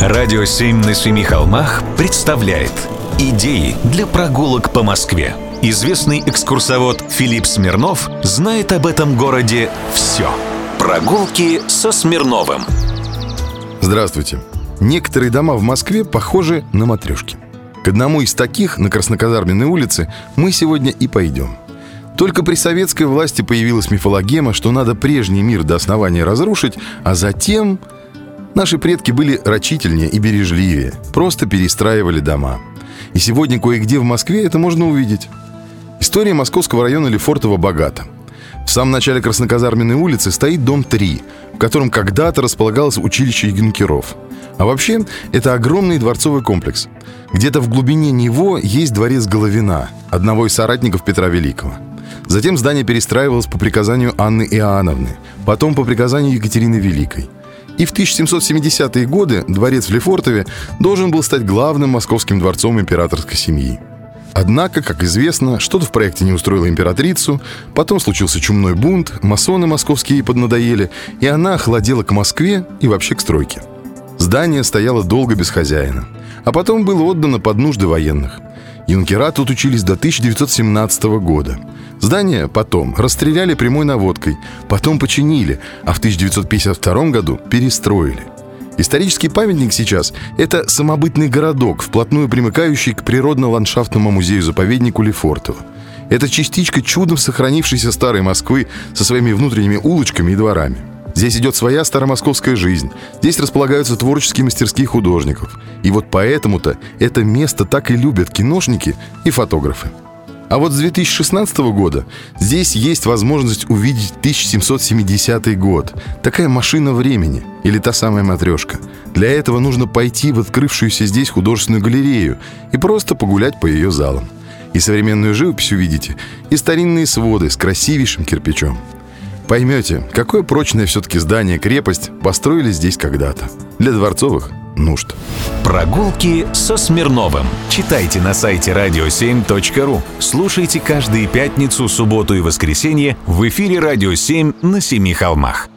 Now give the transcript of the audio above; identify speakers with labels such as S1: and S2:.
S1: Радио «Семь на семи холмах» представляет Идеи для прогулок по Москве. Известный экскурсовод Филипп Смирнов знает об этом городе все. Прогулки со Смирновым.
S2: Здравствуйте. Некоторые дома в Москве похожи на матрешки. К одному из таких на Красноказарменной улице мы сегодня и пойдем. Только при советской власти появилась мифологема, что надо прежний мир до основания разрушить, а затем Наши предки были рачительнее и бережливее, просто перестраивали дома. И сегодня кое-где в Москве это можно увидеть. История московского района Лефортово богата. В самом начале Красноказарменной улицы стоит дом 3, в котором когда-то располагалось училище юнкеров. А вообще, это огромный дворцовый комплекс. Где-то в глубине него есть дворец Головина, одного из соратников Петра Великого. Затем здание перестраивалось по приказанию Анны Иоанновны, потом по приказанию Екатерины Великой – и в 1770-е годы дворец в Лефортове должен был стать главным московским дворцом императорской семьи. Однако, как известно, что-то в проекте не устроило императрицу, потом случился чумной бунт, масоны московские ей поднадоели, и она охладела к Москве и вообще к стройке. Здание стояло долго без хозяина, а потом было отдано под нужды военных. Юнкера тут учились до 1917 года. Здание потом расстреляли прямой наводкой, потом починили, а в 1952 году перестроили. Исторический памятник сейчас – это самобытный городок, вплотную примыкающий к природно-ландшафтному музею-заповеднику Лефортово. Это частичка чудом сохранившейся старой Москвы со своими внутренними улочками и дворами. Здесь идет своя старомосковская жизнь. Здесь располагаются творческие мастерские художников. И вот поэтому-то это место так и любят киношники и фотографы. А вот с 2016 года здесь есть возможность увидеть 1770 год. Такая машина времени. Или та самая матрешка. Для этого нужно пойти в открывшуюся здесь художественную галерею и просто погулять по ее залам. И современную живопись увидите, и старинные своды с красивейшим кирпичом. Поймете, какое прочное все-таки здание-крепость построили здесь когда-то. Для дворцовых нужд.
S1: Прогулки со Смирновым. Читайте на сайте radio7.ru. Слушайте каждые пятницу, субботу и воскресенье в эфире «Радио 7» на Семи холмах.